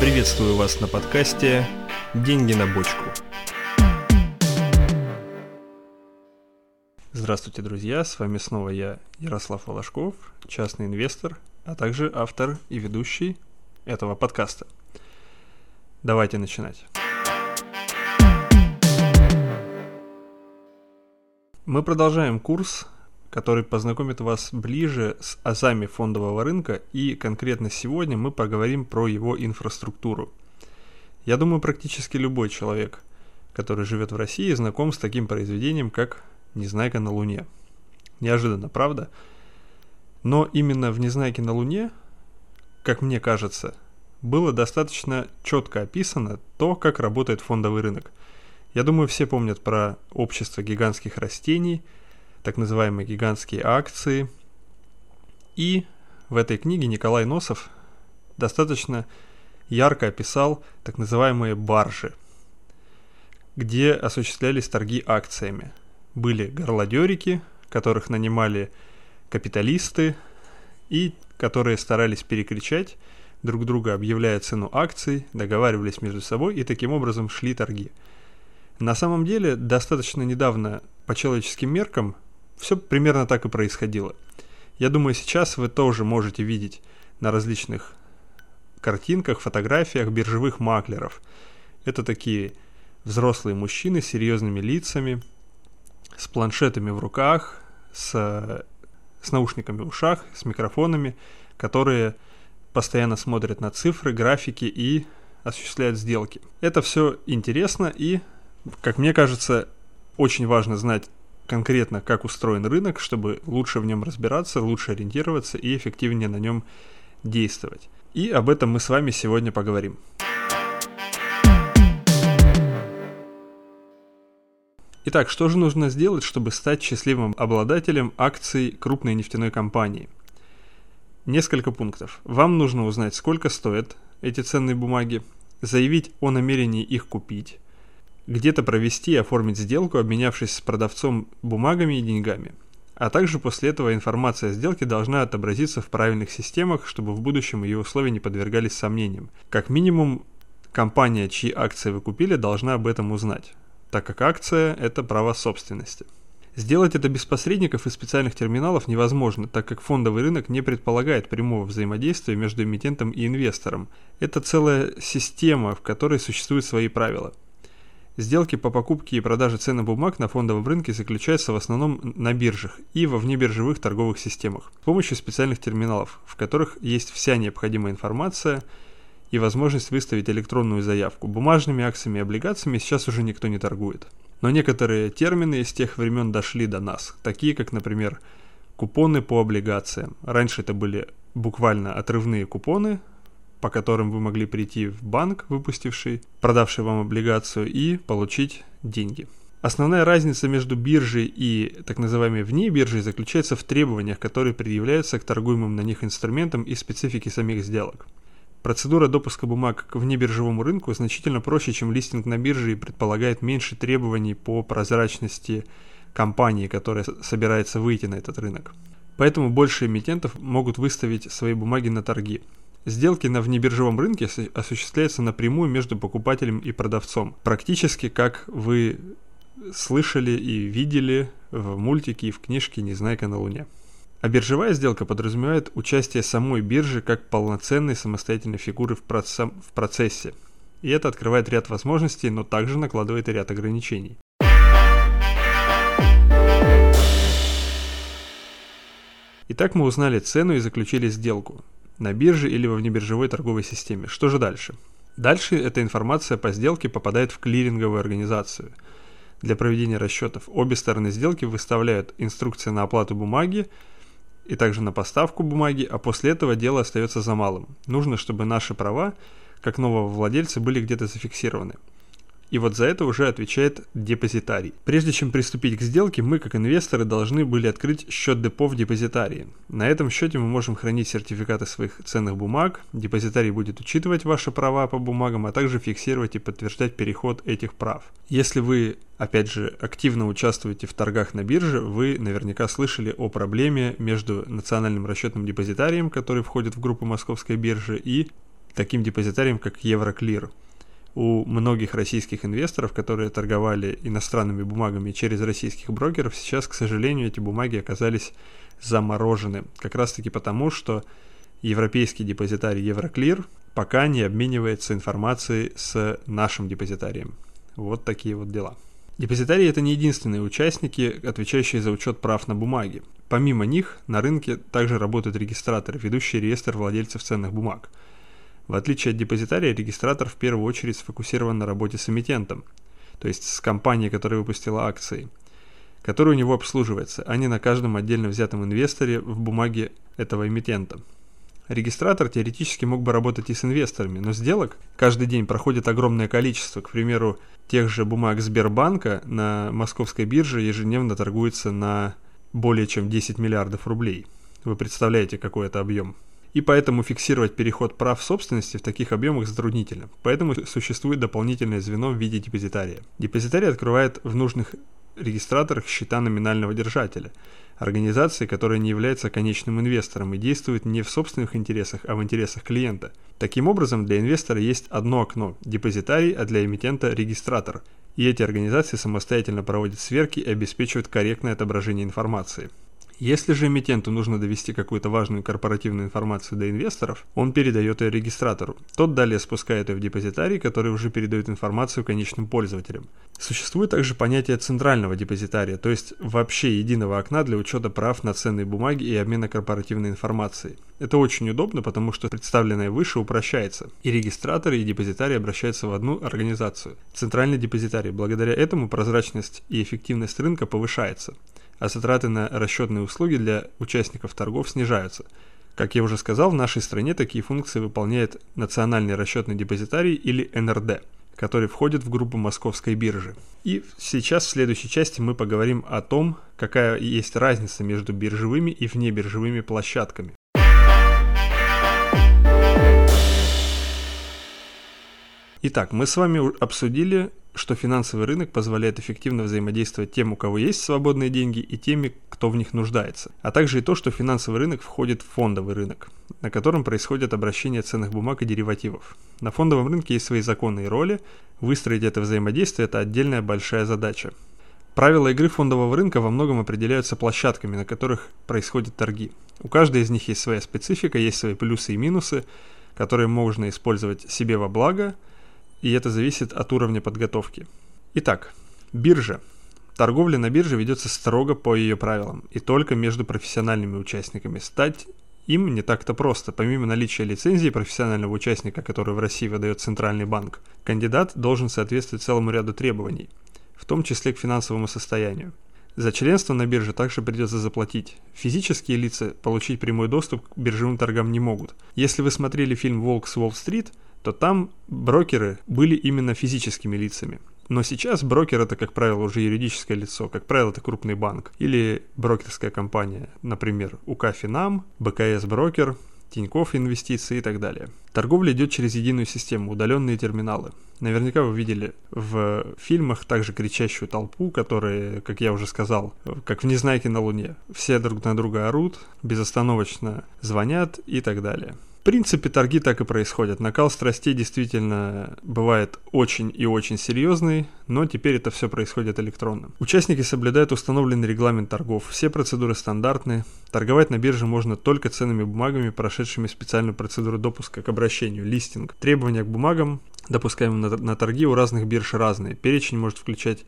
Приветствую вас на подкасте «Деньги на бочку». Здравствуйте, друзья! С вами снова я, Ярослав Волошков, частный инвестор, а также автор и ведущий этого подкаста. Давайте начинать. Мы продолжаем курс который познакомит вас ближе с азами фондового рынка и конкретно сегодня мы поговорим про его инфраструктуру. Я думаю, практически любой человек, который живет в России, знаком с таким произведением, как «Незнайка на Луне». Неожиданно, правда? Но именно в «Незнайке на Луне», как мне кажется, было достаточно четко описано то, как работает фондовый рынок. Я думаю, все помнят про общество гигантских растений – так называемые гигантские акции. И в этой книге Николай Носов достаточно ярко описал так называемые баржи, где осуществлялись торги акциями. Были горлодерики, которых нанимали капиталисты и которые старались перекричать друг друга, объявляя цену акций, договаривались между собой и таким образом шли торги. На самом деле, достаточно недавно по человеческим меркам все примерно так и происходило. Я думаю, сейчас вы тоже можете видеть на различных картинках, фотографиях биржевых маклеров. Это такие взрослые мужчины с серьезными лицами, с планшетами в руках, с, с наушниками в ушах, с микрофонами, которые постоянно смотрят на цифры, графики и осуществляют сделки. Это все интересно и, как мне кажется, очень важно знать конкретно, как устроен рынок, чтобы лучше в нем разбираться, лучше ориентироваться и эффективнее на нем действовать. И об этом мы с вами сегодня поговорим. Итак, что же нужно сделать, чтобы стать счастливым обладателем акций крупной нефтяной компании? Несколько пунктов. Вам нужно узнать, сколько стоят эти ценные бумаги, заявить о намерении их купить, где-то провести и оформить сделку, обменявшись с продавцом бумагами и деньгами. А также после этого информация о сделке должна отобразиться в правильных системах, чтобы в будущем ее условия не подвергались сомнениям. Как минимум, компания, чьи акции вы купили, должна об этом узнать, так как акция – это право собственности. Сделать это без посредников и специальных терминалов невозможно, так как фондовый рынок не предполагает прямого взаимодействия между эмитентом и инвестором. Это целая система, в которой существуют свои правила – Сделки по покупке и продаже ценных бумаг на фондовом рынке заключаются в основном на биржах и во внебиржевых торговых системах с помощью специальных терминалов, в которых есть вся необходимая информация и возможность выставить электронную заявку. Бумажными акциями и облигациями сейчас уже никто не торгует. Но некоторые термины из тех времен дошли до нас, такие как, например, купоны по облигациям. Раньше это были буквально отрывные купоны, по которым вы могли прийти в банк, выпустивший, продавший вам облигацию, и получить деньги. Основная разница между биржей и так называемой вне биржей заключается в требованиях, которые предъявляются к торгуемым на них инструментам и специфике самих сделок. Процедура допуска бумаг к внебиржевому рынку значительно проще, чем листинг на бирже и предполагает меньше требований по прозрачности компании, которая собирается выйти на этот рынок. Поэтому больше эмитентов могут выставить свои бумаги на торги. Сделки на внебиржевом рынке осуществляются напрямую между покупателем и продавцом. Практически как вы слышали и видели в мультике и в книжке «Незнайка на Луне». А биржевая сделка подразумевает участие самой биржи как полноценной самостоятельной фигуры в, проц- в процессе. И это открывает ряд возможностей, но также накладывает ряд ограничений. Итак, мы узнали цену и заключили сделку на бирже или во внебиржевой торговой системе. Что же дальше? Дальше эта информация по сделке попадает в клиринговую организацию. Для проведения расчетов обе стороны сделки выставляют инструкции на оплату бумаги и также на поставку бумаги, а после этого дело остается за малым. Нужно, чтобы наши права, как нового владельца, были где-то зафиксированы. И вот за это уже отвечает депозитарий. Прежде чем приступить к сделке, мы, как инвесторы, должны были открыть счет депо в депозитарии. На этом счете мы можем хранить сертификаты своих ценных бумаг, депозитарий будет учитывать ваши права по бумагам, а также фиксировать и подтверждать переход этих прав. Если вы опять же, активно участвуете в торгах на бирже, вы наверняка слышали о проблеме между национальным расчетным депозитарием, который входит в группу московской биржи, и таким депозитарием, как Евроклир у многих российских инвесторов, которые торговали иностранными бумагами через российских брокеров, сейчас, к сожалению, эти бумаги оказались заморожены. Как раз таки потому, что европейский депозитарий Евроклир пока не обменивается информацией с нашим депозитарием. Вот такие вот дела. Депозитарии – это не единственные участники, отвечающие за учет прав на бумаге. Помимо них, на рынке также работают регистраторы, ведущие реестр владельцев ценных бумаг – в отличие от депозитария, регистратор в первую очередь сфокусирован на работе с эмитентом, то есть с компанией, которая выпустила акции, которая у него обслуживается, а не на каждом отдельно взятом инвесторе в бумаге этого эмитента. Регистратор теоретически мог бы работать и с инвесторами, но сделок каждый день проходит огромное количество. К примеру, тех же бумаг Сбербанка на московской бирже ежедневно торгуется на более чем 10 миллиардов рублей. Вы представляете, какой это объем? И поэтому фиксировать переход прав собственности в таких объемах затруднительно. Поэтому существует дополнительное звено в виде депозитария. Депозитарий открывает в нужных регистраторах счета номинального держателя, организации, которая не является конечным инвестором и действует не в собственных интересах, а в интересах клиента. Таким образом, для инвестора есть одно окно – депозитарий, а для эмитента – регистратор. И эти организации самостоятельно проводят сверки и обеспечивают корректное отображение информации. Если же эмитенту нужно довести какую-то важную корпоративную информацию до инвесторов, он передает ее регистратору. Тот далее спускает ее в депозитарий, который уже передает информацию конечным пользователям. Существует также понятие центрального депозитария, то есть вообще единого окна для учета прав на ценные бумаги и обмена корпоративной информацией. Это очень удобно, потому что представленное выше упрощается, и регистраторы и депозитарии обращаются в одну организацию. Центральный депозитарий. Благодаря этому прозрачность и эффективность рынка повышается а затраты на расчетные услуги для участников торгов снижаются. Как я уже сказал, в нашей стране такие функции выполняет Национальный расчетный депозитарий или НРД, который входит в группу Московской биржи. И сейчас в следующей части мы поговорим о том, какая есть разница между биржевыми и внебиржевыми площадками. Итак, мы с вами обсудили что финансовый рынок позволяет эффективно взаимодействовать тем, у кого есть свободные деньги, и теми, кто в них нуждается. А также и то, что финансовый рынок входит в фондовый рынок, на котором происходит обращение ценных бумаг и деривативов. На фондовом рынке есть свои законы и роли, выстроить это взаимодействие – это отдельная большая задача. Правила игры фондового рынка во многом определяются площадками, на которых происходят торги. У каждой из них есть своя специфика, есть свои плюсы и минусы, которые можно использовать себе во благо – и это зависит от уровня подготовки. Итак, биржа. Торговля на бирже ведется строго по ее правилам и только между профессиональными участниками. Стать им не так-то просто. Помимо наличия лицензии профессионального участника, который в России выдает Центральный банк, кандидат должен соответствовать целому ряду требований, в том числе к финансовому состоянию. За членство на бирже также придется заплатить. Физические лица получить прямой доступ к биржевым торгам не могут. Если вы смотрели фильм «Волк с Уолл-стрит», то там брокеры были именно физическими лицами. Но сейчас брокер это, как правило, уже юридическое лицо, как правило, это крупный банк или брокерская компания, например, УК Финам, БКС Брокер, Тинькофф Инвестиции и так далее. Торговля идет через единую систему, удаленные терминалы. Наверняка вы видели в фильмах также кричащую толпу, которые, как я уже сказал, как в «Незнайке на Луне». Все друг на друга орут, безостановочно звонят и так далее принципе, торги так и происходят. Накал страстей действительно бывает очень и очень серьезный, но теперь это все происходит электронно. Участники соблюдают установленный регламент торгов. Все процедуры стандартны. Торговать на бирже можно только ценными бумагами, прошедшими специальную процедуру допуска к обращению, листинг. Требования к бумагам, допускаемым на, на торги, у разных бирж разные. Перечень может включать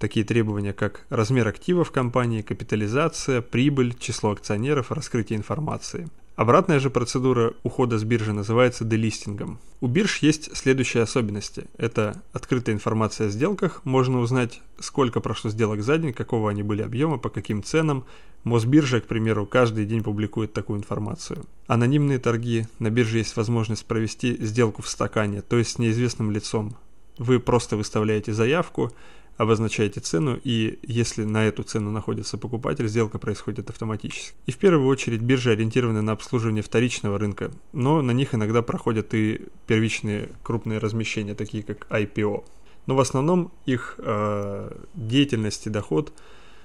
такие требования, как размер активов компании, капитализация, прибыль, число акционеров, раскрытие информации. Обратная же процедура ухода с биржи называется делистингом. У бирж есть следующие особенности. Это открытая информация о сделках, можно узнать, сколько прошло сделок за день, какого они были объема, по каким ценам. Мосбиржа, к примеру, каждый день публикует такую информацию. Анонимные торги. На бирже есть возможность провести сделку в стакане, то есть с неизвестным лицом. Вы просто выставляете заявку, обозначаете цену, и если на эту цену находится покупатель, сделка происходит автоматически. И в первую очередь биржи ориентированы на обслуживание вторичного рынка, но на них иногда проходят и первичные крупные размещения, такие как IPO. Но в основном их э, деятельность и доход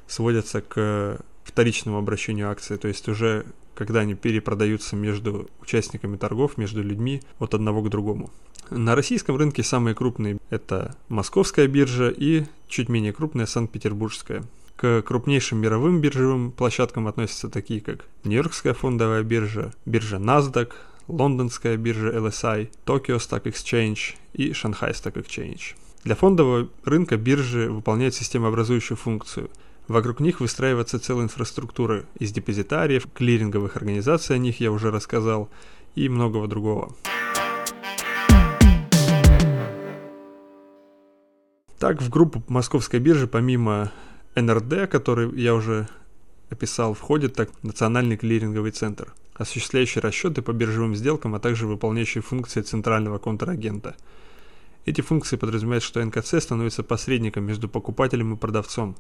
сводятся к вторичному обращению акций, то есть уже когда они перепродаются между участниками торгов, между людьми от одного к другому. На российском рынке самые крупные это Московская биржа и чуть менее крупная Санкт-Петербургская. К крупнейшим мировым биржевым площадкам относятся такие как Нью-Йоркская фондовая биржа, биржа NASDAQ, Лондонская биржа LSI, Tokyo Stock Exchange и Шанхай Stock Exchange. Для фондового рынка биржи выполняют системообразующую функцию. Вокруг них выстраивается целая инфраструктура из депозитариев, клиринговых организаций, о них я уже рассказал, и многого другого. Так, в группу Московской биржи помимо НРД, который я уже описал, входит так Национальный клиринговый центр, осуществляющий расчеты по биржевым сделкам, а также выполняющий функции центрального контрагента – эти функции подразумевают, что НКЦ становится посредником между покупателем и продавцом,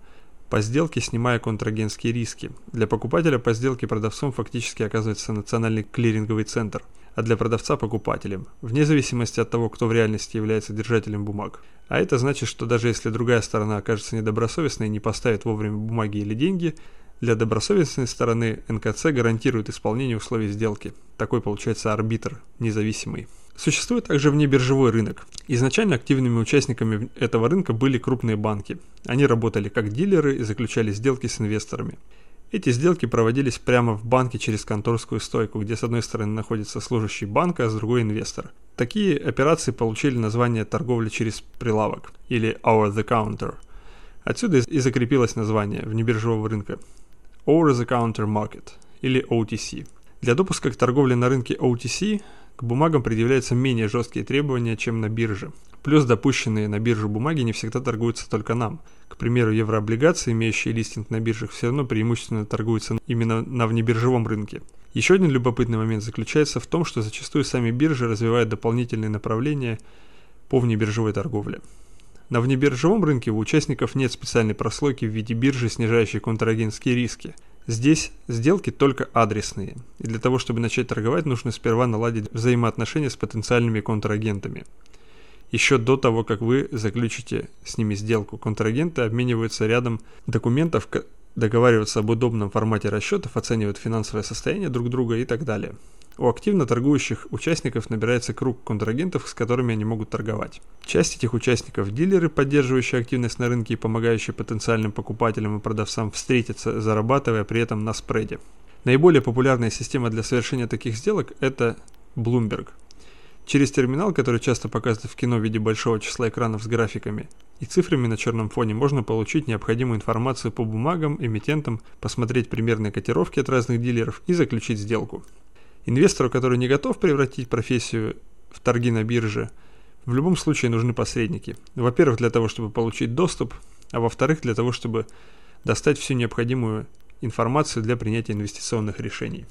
по сделке снимая контрагентские риски. Для покупателя по сделке продавцом фактически оказывается национальный клиринговый центр, а для продавца – покупателем, вне зависимости от того, кто в реальности является держателем бумаг. А это значит, что даже если другая сторона окажется недобросовестной и не поставит вовремя бумаги или деньги, для добросовестной стороны НКЦ гарантирует исполнение условий сделки. Такой получается арбитр, независимый. Существует также внебиржевой рынок. Изначально активными участниками этого рынка были крупные банки. Они работали как дилеры и заключали сделки с инвесторами. Эти сделки проводились прямо в банке через конторскую стойку, где с одной стороны находится служащий банка, а с другой инвестор. Такие операции получили название торговля через прилавок или over the counter. Отсюда и закрепилось название внебиржевого рынка over the counter market или OTC. Для допуска к торговле на рынке OTC к бумагам предъявляются менее жесткие требования, чем на бирже. Плюс допущенные на биржу бумаги не всегда торгуются только нам. К примеру, еврооблигации, имеющие листинг на биржах, все равно преимущественно торгуются именно на внебиржевом рынке. Еще один любопытный момент заключается в том, что зачастую сами биржи развивают дополнительные направления по внебиржевой торговле. На внебиржевом рынке у участников нет специальной прослойки в виде биржи, снижающей контрагентские риски – Здесь сделки только адресные, и для того, чтобы начать торговать, нужно сперва наладить взаимоотношения с потенциальными контрагентами. Еще до того, как вы заключите с ними сделку, контрагенты обмениваются рядом документов, договариваются об удобном формате расчетов, оценивают финансовое состояние друг друга и так далее. У активно торгующих участников набирается круг контрагентов, с которыми они могут торговать. Часть этих участников – дилеры, поддерживающие активность на рынке и помогающие потенциальным покупателям и продавцам встретиться, зарабатывая при этом на спреде. Наиболее популярная система для совершения таких сделок – это Bloomberg. Через терминал, который часто показывают в кино в виде большого числа экранов с графиками и цифрами на черном фоне, можно получить необходимую информацию по бумагам, эмитентам, посмотреть примерные котировки от разных дилеров и заключить сделку. Инвестору, который не готов превратить профессию в торги на бирже, в любом случае нужны посредники. Во-первых, для того, чтобы получить доступ, а во-вторых, для того, чтобы достать всю необходимую информацию для принятия инвестиционных решений.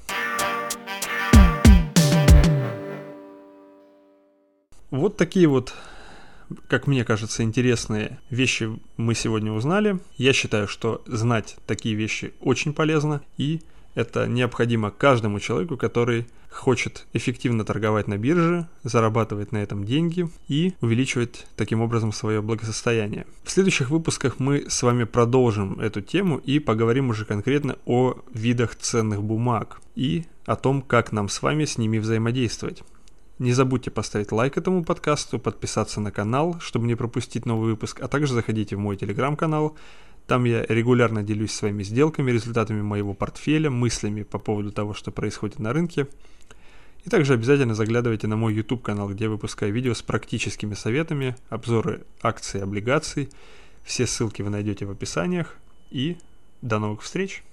Вот такие вот, как мне кажется, интересные вещи мы сегодня узнали. Я считаю, что знать такие вещи очень полезно и это необходимо каждому человеку, который хочет эффективно торговать на бирже, зарабатывать на этом деньги и увеличивать таким образом свое благосостояние. В следующих выпусках мы с вами продолжим эту тему и поговорим уже конкретно о видах ценных бумаг и о том, как нам с вами с ними взаимодействовать. Не забудьте поставить лайк этому подкасту, подписаться на канал, чтобы не пропустить новый выпуск, а также заходите в мой телеграм-канал, там я регулярно делюсь своими сделками, результатами моего портфеля, мыслями по поводу того, что происходит на рынке. И также обязательно заглядывайте на мой YouTube канал, где я выпускаю видео с практическими советами, обзоры акций и облигаций. Все ссылки вы найдете в описаниях. И до новых встреч!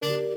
thank you